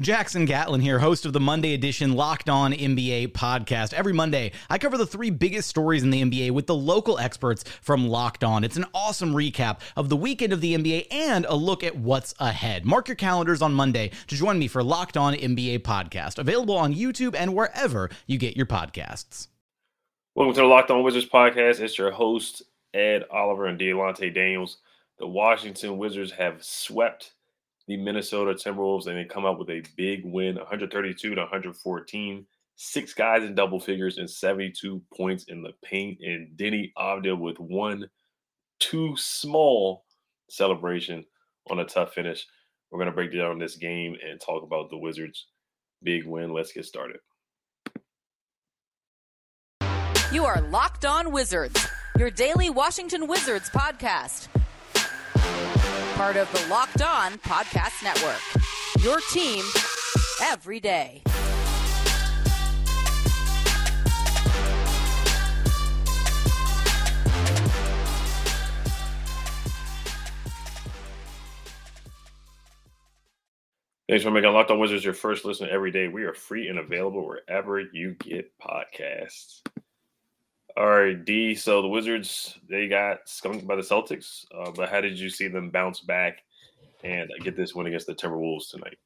Jackson Gatlin here, host of the Monday edition Locked On NBA podcast. Every Monday, I cover the three biggest stories in the NBA with the local experts from Locked On. It's an awesome recap of the weekend of the NBA and a look at what's ahead. Mark your calendars on Monday to join me for Locked On NBA podcast, available on YouTube and wherever you get your podcasts. Welcome to the Locked On Wizards podcast. It's your host, Ed Oliver and Delonte Daniels. The Washington Wizards have swept the Minnesota Timberwolves and they come out with a big win 132 to 114. Six guys in double figures and 72 points in the paint. And Deni Avdija with one too small celebration on a tough finish. We're going to break down this game and talk about the Wizards' big win. Let's get started. You are Locked On Wizards, your daily Washington Wizards podcast part of the Locked On Podcast Network. Your team every day. Thanks for making Locked On Wizards your first listen every day. We are free and available wherever you get podcasts. All right, D. So the Wizards they got skunked by the Celtics, uh, but how did you see them bounce back and get this win against the Timberwolves tonight?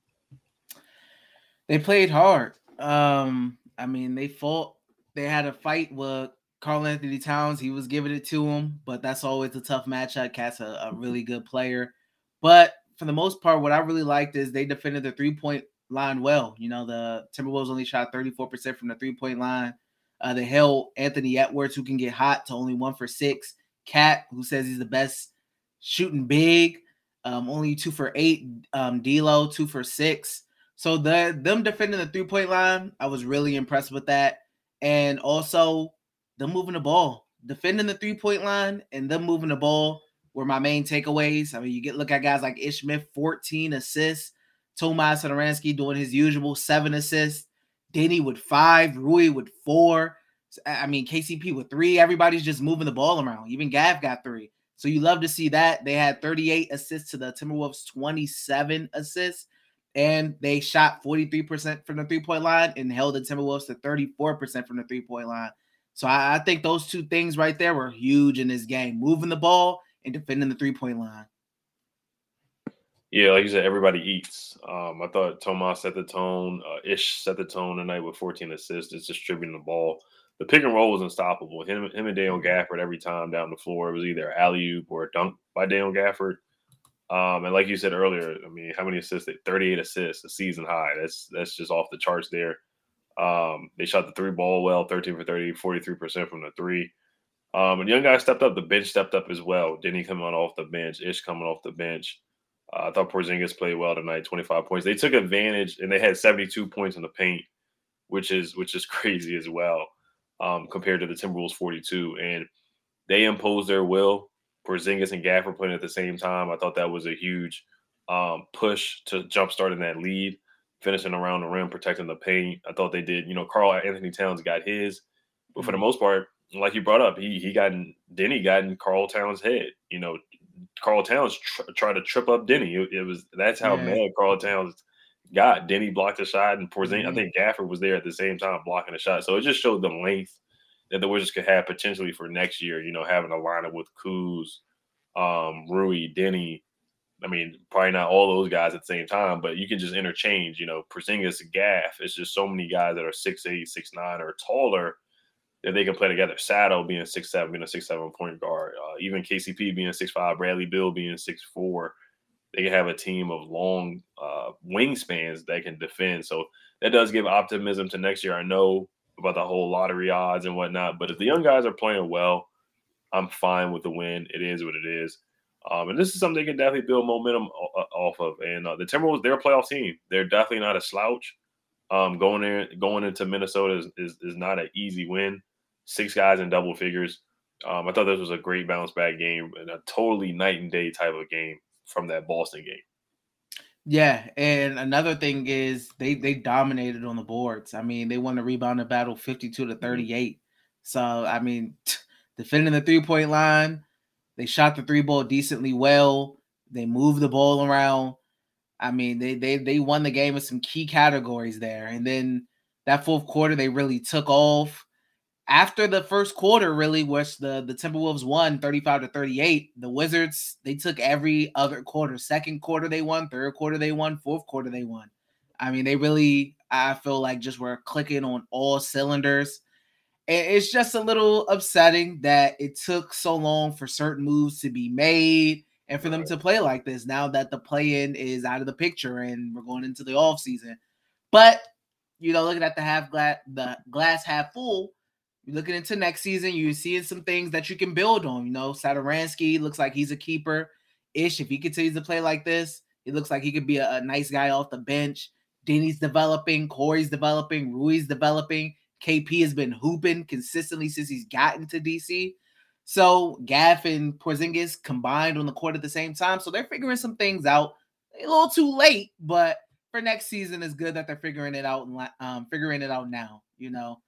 They played hard. Um, I mean, they fought. They had a fight with Karl-Anthony Towns. He was giving it to him, but that's always a tough matchup. Cat's a, a really good player, but for the most part, what I really liked is they defended the three point line well. You know, the Timberwolves only shot 34% from the three point line. Uh, they held Anthony Edwards, who can get hot, to only one for six. Cat, who says he's the best shooting big, um, only two for eight. Um, D'Lo, two for six. So the them defending the three point line, I was really impressed with that, and also them moving the ball, defending the three point line, and them moving the ball were my main takeaways. I mean, you get look at guys like Ish Smith, 14 assists, Tomas Satoransky doing his usual seven assists. Deni with five, Rui with four. I mean, KCP with three. Everybody's just moving the ball around. Even Gav got three. So you love to see that. They had 38 assists to the Timberwolves, 27 assists, and they shot 43% from the three point line and held the Timberwolves to 34% from the three point line. So I, I think those two things right there were huge in this game moving the ball and defending the three point line. Yeah, like you said, everybody eats. Um, I thought Tomas set the tone. Uh, Ish set the tone tonight with 14 assists. It's distributing the ball. The pick and roll was unstoppable. Him, him and Daniel Gafford every time down the floor. It was either alley oop or a dunk by Daniel Gafford. Um, and like you said earlier, I mean, how many assists? 38 assists, a season high. That's that's just off the charts there. Um, they shot the three ball well, 13 for 30, 43% from the three. Um, and young guys stepped up. The bench stepped up as well. Deni coming off the bench, Ish coming off the bench. Uh, I thought Porzingis played well tonight, 25 points. They took advantage and they had 72 points in the paint, which is which is crazy as well, um, compared to the Timberwolves 42. And they imposed their will. Porzingis and Gafford playing at the same time. I thought that was a huge um, push to jumpstart in that lead, finishing around the rim, protecting the paint. I thought they did. You know, Karl-Anthony Towns got his, but for the most part, like you brought up, he he got in, Deni got in Karl Towns' head. You know, Karl Towns tr- tried to trip up Deni. It, it was that's how Yeah. mad Karl Towns got. Deni blocked a shot, and Porzingis, Mhm. I think Gafford was there at the same time blocking a shot. So it just showed the length that the Wizards could have potentially for next year. You know, having a lineup with Kuz, um, Rui, Deni. I mean, probably not all those guys at the same time, but you can just interchange. You know, Porzingis, Gaff. It's just so many guys that are six eight, six nine, or taller that they can play together. Saddle being six seven, being a six seven point guard, uh, even KCP being six five, Bradley Beal being six four. They can have a team of long uh, wingspans that can defend. So that does give optimism to next year. I know about the whole lottery odds and whatnot, but if the young guys are playing well, I'm fine with the win. It is what it is. Um, and this is something they can definitely build momentum off of. And uh, the Timberwolves, they're a playoff team. They're definitely not a slouch. Um, going there, going into Minnesota is, is, is not an easy win. Six guys in double figures. Um, I thought this was a great bounce back game and a totally night and day type of game from that Boston game. Yeah, and another thing is they they dominated on the boards. I mean, they won the rebounding battle 52 to 38. So, I mean, defending the three-point line, they shot the three ball decently well. They moved the ball around. I mean, they they they won the game in some key categories there. And then that fourth quarter they really took off. After the first quarter, really, was the the Timberwolves won 35 to 38. The Wizards, they took every other quarter. Second quarter they won, third quarter they won, fourth quarter they won. I mean, they really, I feel like just were clicking on all cylinders. It's just a little upsetting that it took so long for certain moves to be made and for them to play like this now that the play-in is out of the picture and we're going into the off season. But you know, looking at the half glass, the glass half full, you're looking into next season, you're seeing some things that you can build on. You know, Satoransky looks like he's a keeper. Ish, if he continues to play like this, it looks like he could be a, a nice guy off the bench. Deni's developing, Corey's developing, Rui's developing. KP has been hooping consistently since he's gotten to DC. So Gaff and Porzingis combined on the court at the same time. So they're figuring some things out. A little too late, but for next season, it's good that they're figuring it out and um, figuring it out now. You know,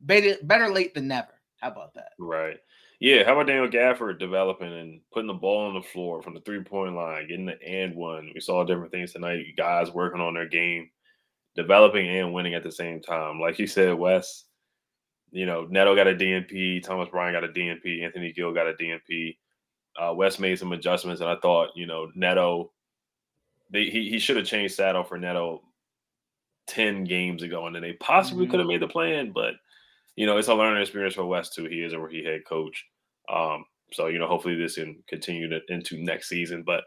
better better late than never. How about that? Right. Yeah. How about Daniel Gafford developing and putting the ball on the floor from the three point line, getting the and one? We saw different things tonight. Guys working on their game, developing and winning at the same time. Like you said, Wes, you know, Neto got a DNP, Thomas Bryant got a DNP, Anthony Gill got a DNP. Uh, Wes made some adjustments, and I thought, you know, Neto, they, he, he should have changed Saddle for Neto 10 games ago, and then they possibly Mhm. could have made the plan, but you know, it's a learning experience for Wes too. He is a rookie head coach. Um, so you know, hopefully this can continue to, into next season. But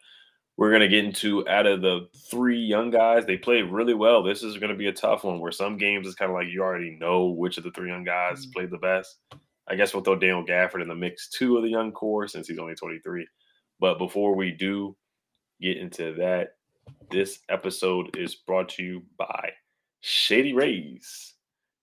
we're gonna get into out of the three young guys, they played really well. This is gonna be a tough one where some games it's kind of like you already know which of the three young guys Mhm. played the best. I guess we'll throw Daniel Gafford in the mix too of the young core since he's only 23. But before we do get into that, this episode is brought to you by Shady Rays.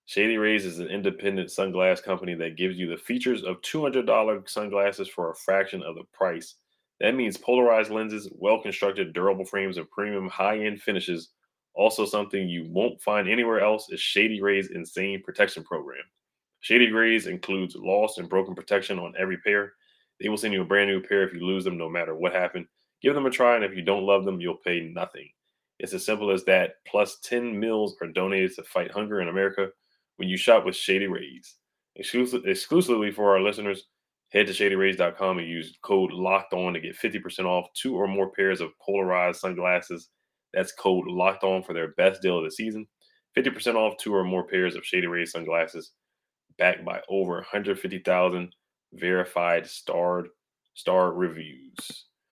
Shady Rays is an independent sunglass company that gives you the features of $200 sunglasses for a fraction of the price. That means polarized lenses, well constructed, durable frames, and premium high end finishes. Also, something you won't find anywhere else is Shady Rays' insane protection program. Shady Rays includes lost and broken protection on every pair. They will send you a brand new pair if you lose them, no matter what happened. Give them a try, and if you don't love them, you'll pay nothing. It's as simple as that. Plus, 10 meals are donated to fight hunger in America when you shop with Shady Rays. Exclusive, exclusively for our listeners, head to shadyrays.com and use code locked on to get 50% off two or more pairs of polarized sunglasses. That's code locked on for their best deal of the season. 50% off two or more pairs of Shady Rays sunglasses, backed by over 150,000 verified starred star reviews.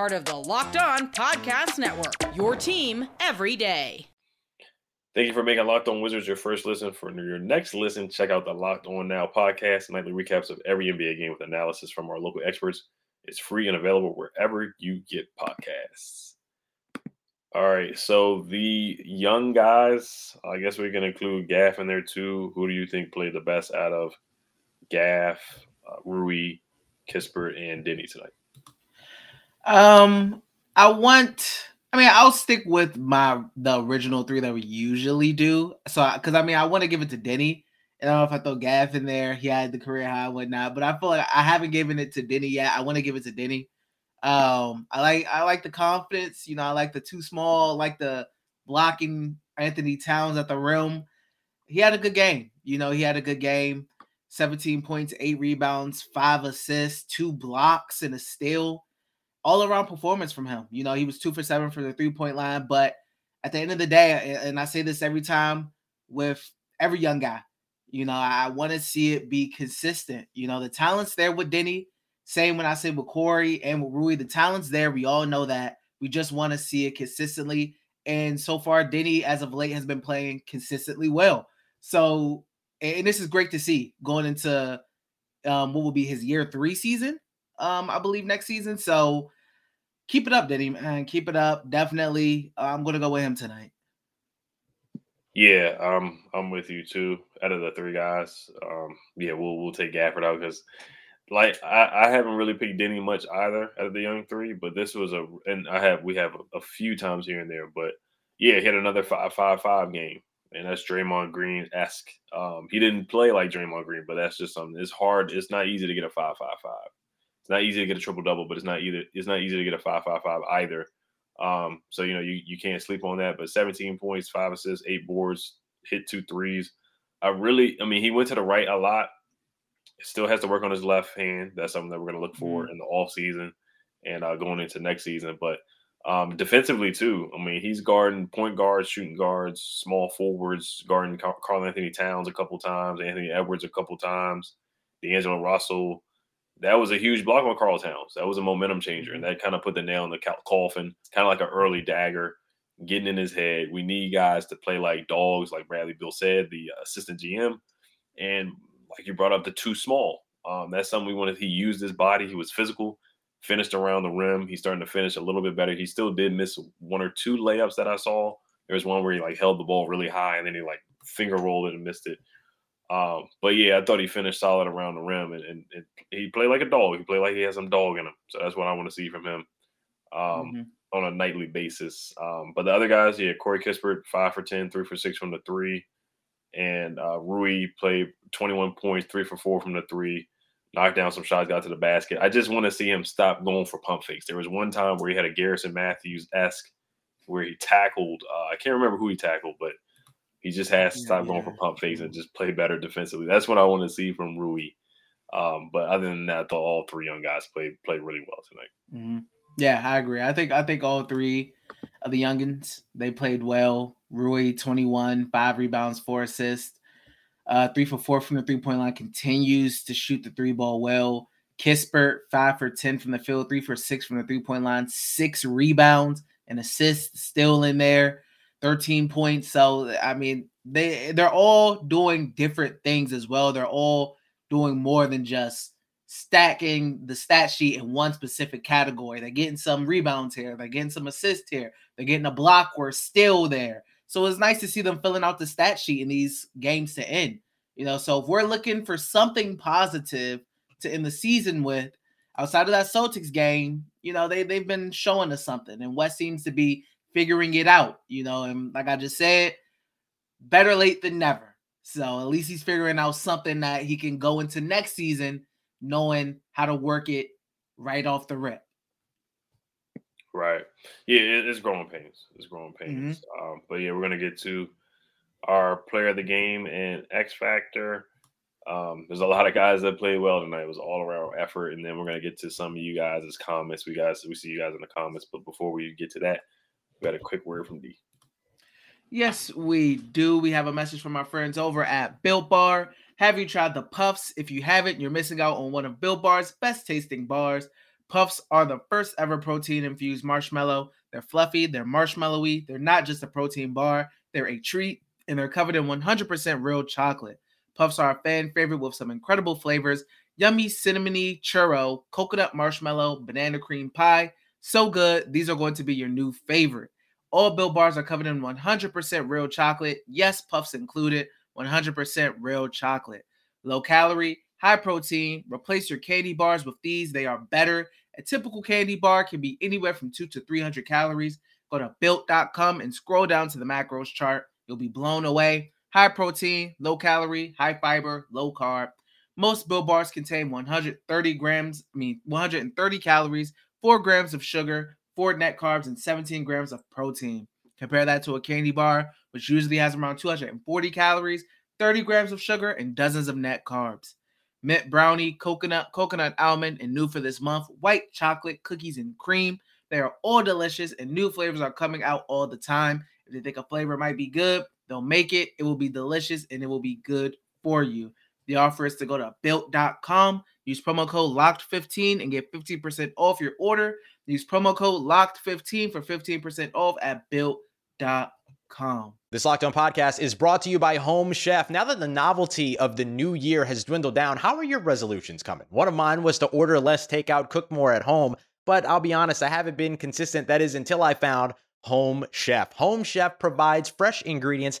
Part of the Locked On Podcast Network, your team every day. Thank you for making Locked On Wizards your first listen. For your next listen, check out the Locked On Now podcast, nightly recaps of every NBA game with analysis from our local experts. It's free and available wherever you get podcasts. All right. So the young guys, I guess we can include Gaff in there too. Who do you think played the best out of Gaff, uh, Rui, Kispert, and Deni tonight? Um, I want. I mean, I'll stick with my the original three that we usually do. So, because I mean, I want to give it to Deni. I don't know if I throw Gaff in there. He had the career high whatnot, but I feel like I haven't given it to Deni yet. I want to give it to Deni. Um, I like I like the confidence. You know, I like the too small, I like the blocking Anthony Towns at the rim. He had a good game. You know, he had a good game. 17 points, eight rebounds, five assists, two blocks, and a steal. All around performance from him. You know, he was two for seven for the three point line. But at the end of the day, and I say this every time with every young guy, you know, I want to see it be consistent. You know, the talent's there with Deni. Same when I say with Corey and with Rui, the talent's there. We all know that. We just want to see it consistently. And so far, Deni, as of late, has been playing consistently well. So, and this is great to see going into um, what will be his year three season, um, I believe next season. So, keep it up, Deni, man. Keep it up. Definitely, uh, I'm going to go with him tonight. Yeah, um, I'm with you too. Out of the three guys, um, yeah, we'll we'll take Gafford out because like I, I haven't really picked Deni much either out of the young three, but this was a and I have we have a, a few times here and there, but yeah, had another five five five game, and that's Draymond Green esque. Um, he didn't play like Draymond Green, but that's just something. It's hard. It's not easy to get a five five five. It's not easy to get a triple double, but it's not either. It's not easy to get a five five five either. Um, so you know you you can't sleep on that. But 17 points, five assists, eight boards, hit two threes. I really, I mean, he went to the right a lot Still has to work on his left hand. That's something that we're going to look for mm-hmm. in the off season and uh, going into next season. But um, defensively too, I mean, he's guarding point guards, shooting guards, small forwards, guarding Karl-Anthony Towns a couple times, Anthony Edwards a couple times, D'Angelo Russell. That was a huge block on Karl Towns. That was a momentum changer, and mm-hmm. that kind of put the nail in the coffin, kind of like an early dagger, getting in his head. We need guys to play like dogs, like Bradley Beal said, the assistant GM. And like you brought up, the too small. Um, that's something we wanted. He used his body. He was physical, finished around the rim. He's starting to finish a little bit better. He still did miss one or two layups that I saw. There was one where he like held the ball really high and then he like finger rolled it and missed it. Um, but yeah, I thought he finished solid around the rim and, and, and, he played like a dog. He played like he has some dog in him. So that's what I want to see from him um, mm-hmm. on a nightly basis. Um, but the other guys, yeah, Corey Kispert, five for 10, three for six from the three and uh, Rui played 21 points, three for four from the three, knocked down some shots, got to the basket. I just want to see him stop going for pump fakes. There was one time where he had a Garrison Matthews esque where he tackled. Uh, I can't remember who he tackled, but he just has to stop yeah, going for pump fakes and just play better defensively. That's what I want to see from Rui. Um, but other than that, all three young guys played played really well tonight. Mm-hmm. Yeah, I agree. I think I think all three of the youngins they played well. Rui 21, five rebounds, four assists, uh, three for four from the three point line. Continues to shoot the three ball well. Kispert five for ten from the field, three for six from the three point line, six rebounds and assists still in there, 13 points. So I mean, they they're all doing different things as well. They're all doing more than just stacking the stat sheet in one specific category. They're getting some rebounds here, they're getting some assists here, they're getting a block We're still there. So it's nice to see them filling out the stat sheet in these games to end. You know, so if we're looking for something positive to end the season with, outside of that Celtics game, you know, they they've been showing us something, and Wes seems to be figuring it out. You know, and like I just said, better late than never. So at least he's figuring out something that he can go into next season knowing how to work it right off the rip. Right. Yeah, it's growing pains. It's growing pains. Mm-hmm. Um, but yeah, we're gonna get to our player of the game and X Factor. Um, there's a lot of guys that played well tonight. It was all around effort, and then we're gonna get to some of you guys' comments. We guys we see you guys in the comments, but before we get to that, we got a quick word from D. Yes, we do. We have a message from our friends over at Built Bar. Have you tried the Puffs? If you haven't, you're missing out on one of Built Bar's best tasting bars. Puffs are the first ever protein infused marshmallow. They're fluffy, they're marshmallowy, they're not just a protein bar, they're a treat, and they're covered in 100% real chocolate. Puffs are a fan favorite with some incredible flavors yummy cinnamony churro, coconut marshmallow, banana cream pie. So good, these are going to be your new favorite. All Built Bars are covered in 100% real chocolate. Yes, puffs included. 100% real chocolate. Low calorie, high protein. Replace your candy bars with these. They are better. A typical candy bar can be anywhere from 2 to 300 calories. Go to built.com and scroll down to the macros chart. You'll be blown away. High protein, low calorie, high fiber, low carb. Most Built bars contain 130 grams, I mean 130 calories, 4 grams of sugar, 4 net carbs, and 17 grams of protein. Compare that to a candy bar, which usually has around 240 calories, 30 grams of sugar, and dozens of net carbs. Mint brownie, coconut, coconut almond, and new for this month, white chocolate, cookies, and cream. They are all delicious, and new flavors are coming out all the time. If they think a flavor might be good, they'll make it. It will be delicious, and it will be good for you. The offer is to go to built.com, use promo code LOCKED15 and get 15% off your order. Use promo code LOCKED15 for 15% off at built.com. This Locked On podcast is brought to you by Home Chef. Now that the novelty of the new year has dwindled down, how are your resolutions coming? One of mine was to order less takeout, cook more at home, but I'll be honest, I haven't been consistent. That is until I found Home Chef. Home Chef provides fresh ingredients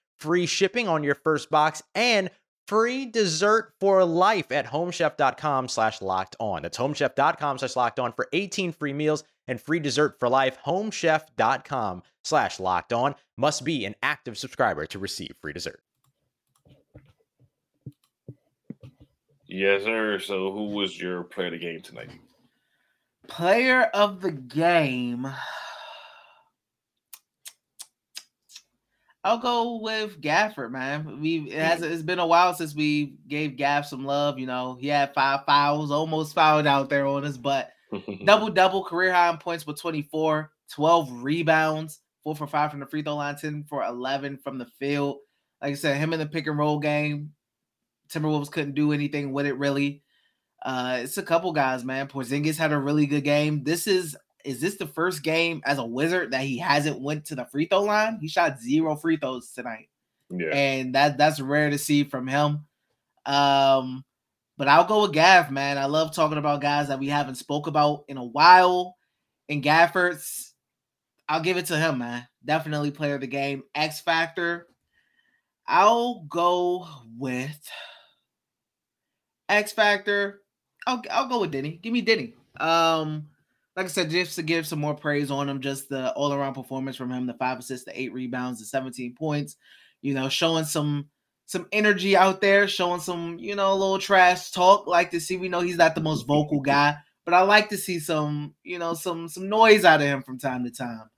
free shipping on your first box and free dessert for life at homechef.com slash locked on. That's homechef.com slash locked on for 18 free meals and free dessert for life. Homechef.com slash locked on must be an active subscriber to receive free dessert. Yes, sir. So, who was your player of the game tonight? Player of the game. I'll go with Gafford, man. We it has it's been a while since we gave Gaff some love. You know, he had five fouls, almost fouled out there on us, but double double career high in points with 24, 12 rebounds, four for five from the free throw line, 10 for 11 from the field. Like I said, him in the pick and roll game, Timberwolves couldn't do anything with it really. Uh, it's a couple guys, man. Porzingis had a really good game. This is is this the first game as a wizard that he hasn't went to the free throw line? He shot zero free throws tonight. Yeah. And that that's rare to see from him. Um, but I'll go with Gaff, man. I love talking about guys that we haven't spoke about in a while. And Gafford's, I'll give it to him, man. Definitely player of the game. X Factor. I'll go with X Factor. I'll I'll go with Deni. Give me Deni. Um, like I said, just to give some more praise on him, just the all around performance from him, the five assists, the eight rebounds, the 17 points, you know, showing some some energy out there, showing some, you know, a little trash talk. Like to see, we know he's not the most vocal guy, but I like to see some, you know, some some noise out of him from time to time.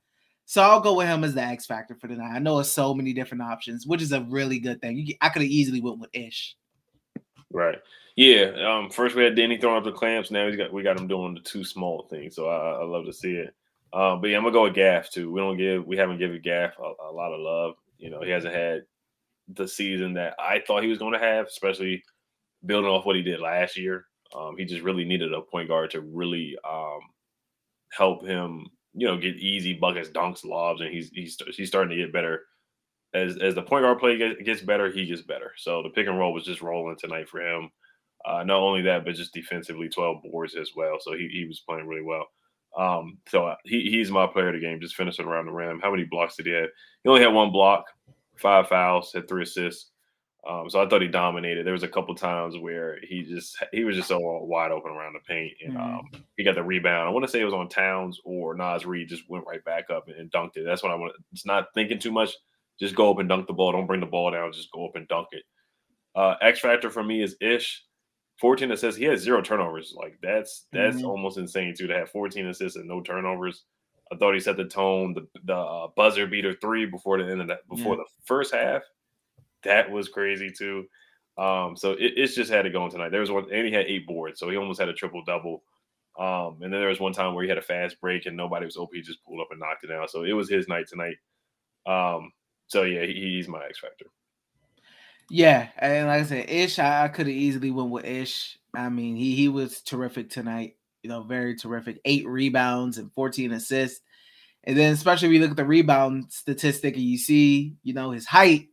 So I'll go with him as the X factor for tonight. I know it's so many different options, which is a really good thing. You, I could have easily went with Ish. Right. Yeah. Um. First we had Danny throwing up the clamps. Now he's got we got him doing the two small things. So I, I love to see it. Um. But yeah, I'm gonna go with Gaff too. We don't give we haven't given Gaff a, a lot of love. You know, he hasn't had the season that I thought he was going to have, especially building off what he did last year. Um, he just really needed a point guard to really um, help him, you know, get easy buckets, dunks, lobs, and he's he's he's starting to get better. As as the point guard play gets, gets better, he gets better. So the pick and roll was just rolling tonight for him. Uh, not only that, but just defensively, 12 boards as well. So he, he was playing really well. Um, so uh, he, he's my player of the game, just finishing around the rim. How many blocks did he have? He only had one block, five fouls, had three assists. Um, so I thought he dominated. There was a couple times where he just he was just so wide open around the paint, and um, he got the rebound. I want to say it was on Towns or Naz Reid, just went right back up and, and dunked it. That's what I want. It's not thinking too much. Just go up and dunk the ball. Don't bring the ball down. Just go up and dunk it. Uh, X factor for me is Ish. 14 assists. He has zero turnovers. Like that's that's Mhm. almost insane too to have 14 assists and no turnovers. I thought he set the tone. The the uh, buzzer beater three before the end of that before the first half. That was crazy too. Um, so it, it's just had it going tonight. There was one, and he had eight boards, so he almost had a triple double. Um, and then there was one time where he had a fast break and nobody was open. He just pulled up and knocked it down. So it was his night tonight. Um, so yeah, he, he's my X factor. Yeah, and like I said, Ish, I, I could have easily went with Ish. I mean, he he was terrific tonight. You know, very terrific. Eight rebounds and 14 assists. And then, especially if you look at the rebound statistic and you see, you know, his height,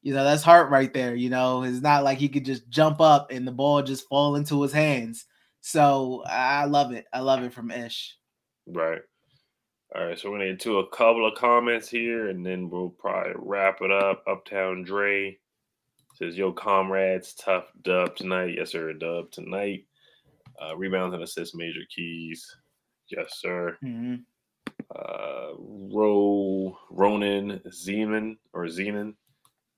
you know, that's heart right there. You know, it's not like he could just jump up and the ball just fall into his hands. So I love it. I love it from Ish. Right. All right. So we're gonna get to a couple of comments here, and then we'll probably wrap it up. Uptown Dre says, "Yo, comrades, tough dub tonight. Yes, sir, dub tonight. Uh, rebounds and assists, major keys. Yes, sir. Mm-hmm. Uh, Ro Ronan Zeman or Zeman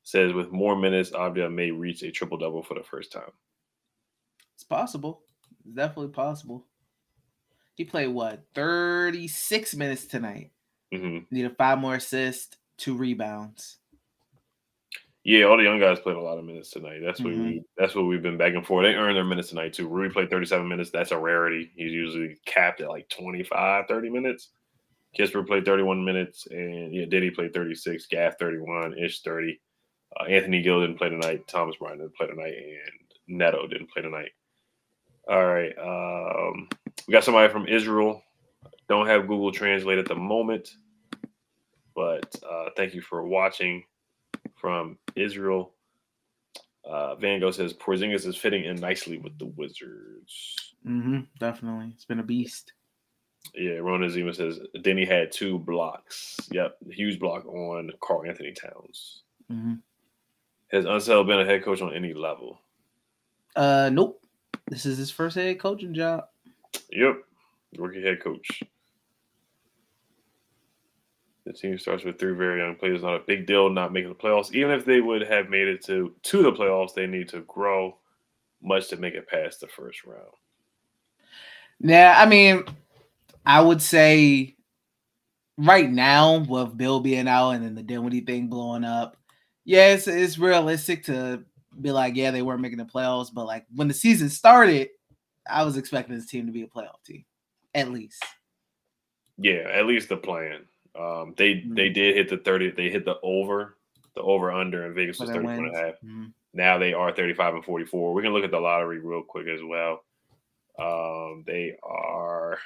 says, with more minutes, Avdija may reach a triple double for the first time. It's possible. It's definitely possible. He played what 36 minutes tonight. hmm Needed five more assists, two rebounds. Yeah, all the young guys played a lot of minutes tonight. That's what Mhm. we that's what we've been begging for. They earned their minutes tonight too. Rui played 37 minutes. That's a rarity. He's usually capped at like 25, 30 minutes. Kisper played 31 minutes, and yeah, Diddy played 36, Gaff 31, Ish 30. Uh, Anthony Gill didn't play tonight. Thomas Bryant didn't play tonight, and Neto didn't play tonight. All right, um, we got somebody from Israel. Don't have Google Translate at the moment, but uh, thank you for watching from Israel. Uh, Van Gogh says Porzingis is fitting in nicely with the Wizards. Mm-hmm. Definitely. It's been a beast. Yeah, Rona Zima says Deni had two blocks. Yep, huge block on Karl-Anthony Towns. Mm-hmm. Has Unseld been a head coach on any level? Uh, nope. This is his first head coaching job. Yep, rookie head coach. The team starts with three very young players. Not a big deal not making the playoffs. Even if they would have made it to to the playoffs, they need to grow much to make it past the first round. Yeah, I mean, I would say right now with Beal being out and then the Dinwiddie thing blowing up, yeah, it's, it's realistic to be like, yeah, they weren't making the playoffs, but like when the season started, I was expecting this team to be a playoff team, at least. Yeah, at least the plan. Um, they they Mhm. did hit the thirty. They hit the over. The over under in Vegas was their 31 and a half. Mhm. Now they are 35 and 44. We can look at the lottery real quick as well. Um, they are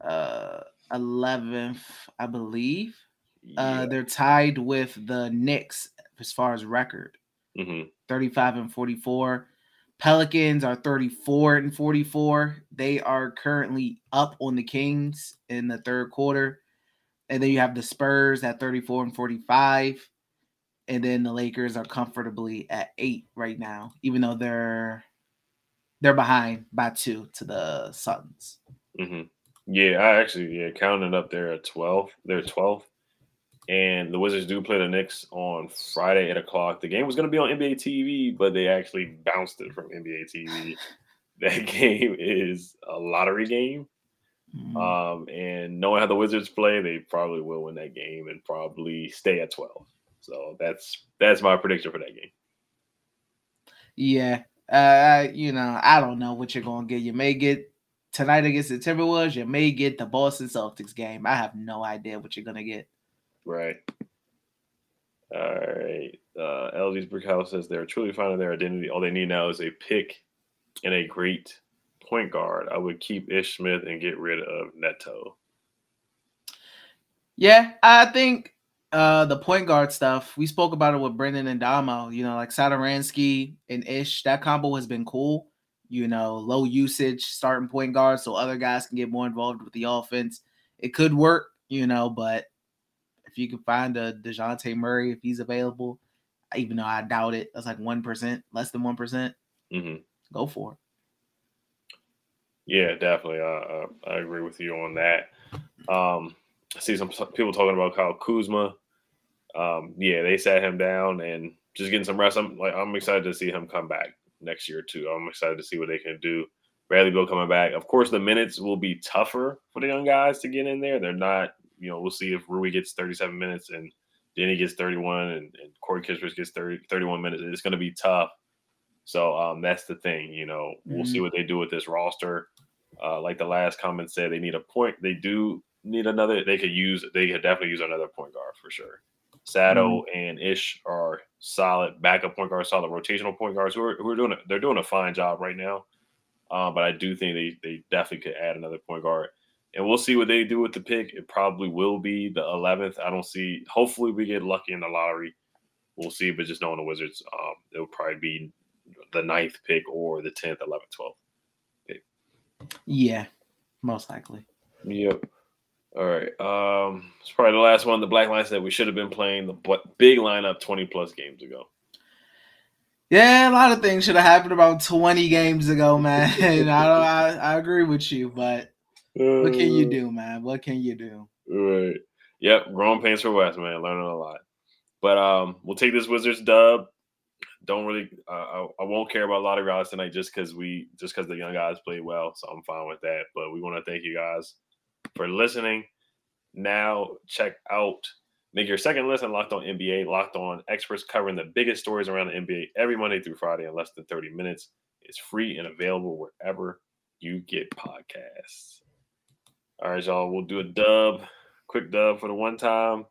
Uh, 11th, I believe. Uh, they're tied with the Knicks as far as record. mhm. 35 and 44. Pelicans are 34 and 44. They are currently up on the Kings in the third quarter. And then you have the Spurs at 34 and 45. And then the Lakers are comfortably at eight right now, even though they're they're behind by two to the Suns. hmm Yeah, I actually yeah counted up there at twelve. They're twelve, and the Wizards do play the Knicks on Friday at o'clock. The game was going to be on NBA TV, but they actually bounced it from NBA TV. that game is a lottery game, Mhm. um, and knowing how the Wizards play, they probably will win that game and probably stay at twelve. So that's that's my prediction for that game. Yeah. Uh, you know, I don't know what you're gonna get. You may get tonight against the Timberwolves. You may get the Boston Celtics game. I have no idea what you're gonna get. Right. All right. Uh, LG's Brick House says they're truly finding their identity. All they need now is a pick and a great point guard. I would keep Ish Smith and get rid of Neto. Yeah, I think uh the point guard stuff. We spoke about it with Brendan and Damo. You know, like Satoransky and Ish. That combo has been cool. You know, low usage starting point guard, so other guys can get more involved with the offense. It could work, you know, but if you can find a Dejounte Murray if he's available, even though I doubt it, that's like one percent, less than one percent. hmm Go for it. Yeah, definitely. I, I I agree with you on that. Um, I see some people talking about Kyle Kuzma. Um, yeah, they sat him down and just getting some rest. I'm like, I'm excited to see him come back next year too. I'm excited to see what they can do. Bradley Beal coming back. Of course, the minutes will be tougher for the young guys to get in there. They're not, you know, we'll see if Rui gets 37 minutes and Deni gets 31 and, and Corey Kispers gets 30, 31 minutes. It's going to be tough. So um, that's the thing. You know, we'll see what they do with this roster. Uh, like the last comment said, they need a point. They do need another. They could use. They could definitely use another point guard for sure. Sato Mm-hmm. and Ish are solid backup point guards, solid rotational point guards who are, who are doing. A, they're doing a fine job right now. Uh, but I do think they they definitely could add another point guard, and we'll see what they do with the pick. It probably will be the 11th. I don't see. Hopefully, we get lucky in the lottery. We'll see, but just knowing the Wizards, um, it'll probably be the ninth pick or the 10th, 11th, 12th. Yeah, most likely. Yep. All right. Um, it's probably the last one. The Black line said we should have been playing the big lineup 20 plus games ago. Yeah, a lot of things should have happened about 20 games ago, man. I don't I, I agree with you, but what can you do, man? What can you do? Right. Yep. Growing pains for Wes, man. Learning a lot. But um, we'll take this Wizards dub. Don't really. Uh, I, I won't care about a lot of odds tonight, just because we, just because the young guys played well. So I'm fine with that. But we want to thank you guys for listening. Now check out. Make your second listen Locked On NBA. Locked On experts covering the biggest stories around the NBA every Monday through Friday in less than 30 minutes. It's free and available wherever you get podcasts. All right, y'all. We'll do a dub, quick dub for the one time.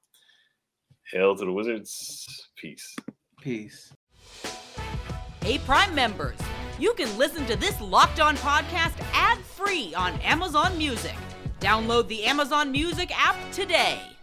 Hail to the Wizards. Peace. Peace. Hey, Prime members, you can listen to this Locked On podcast ad free on Amazon Music. Download the Amazon Music app today.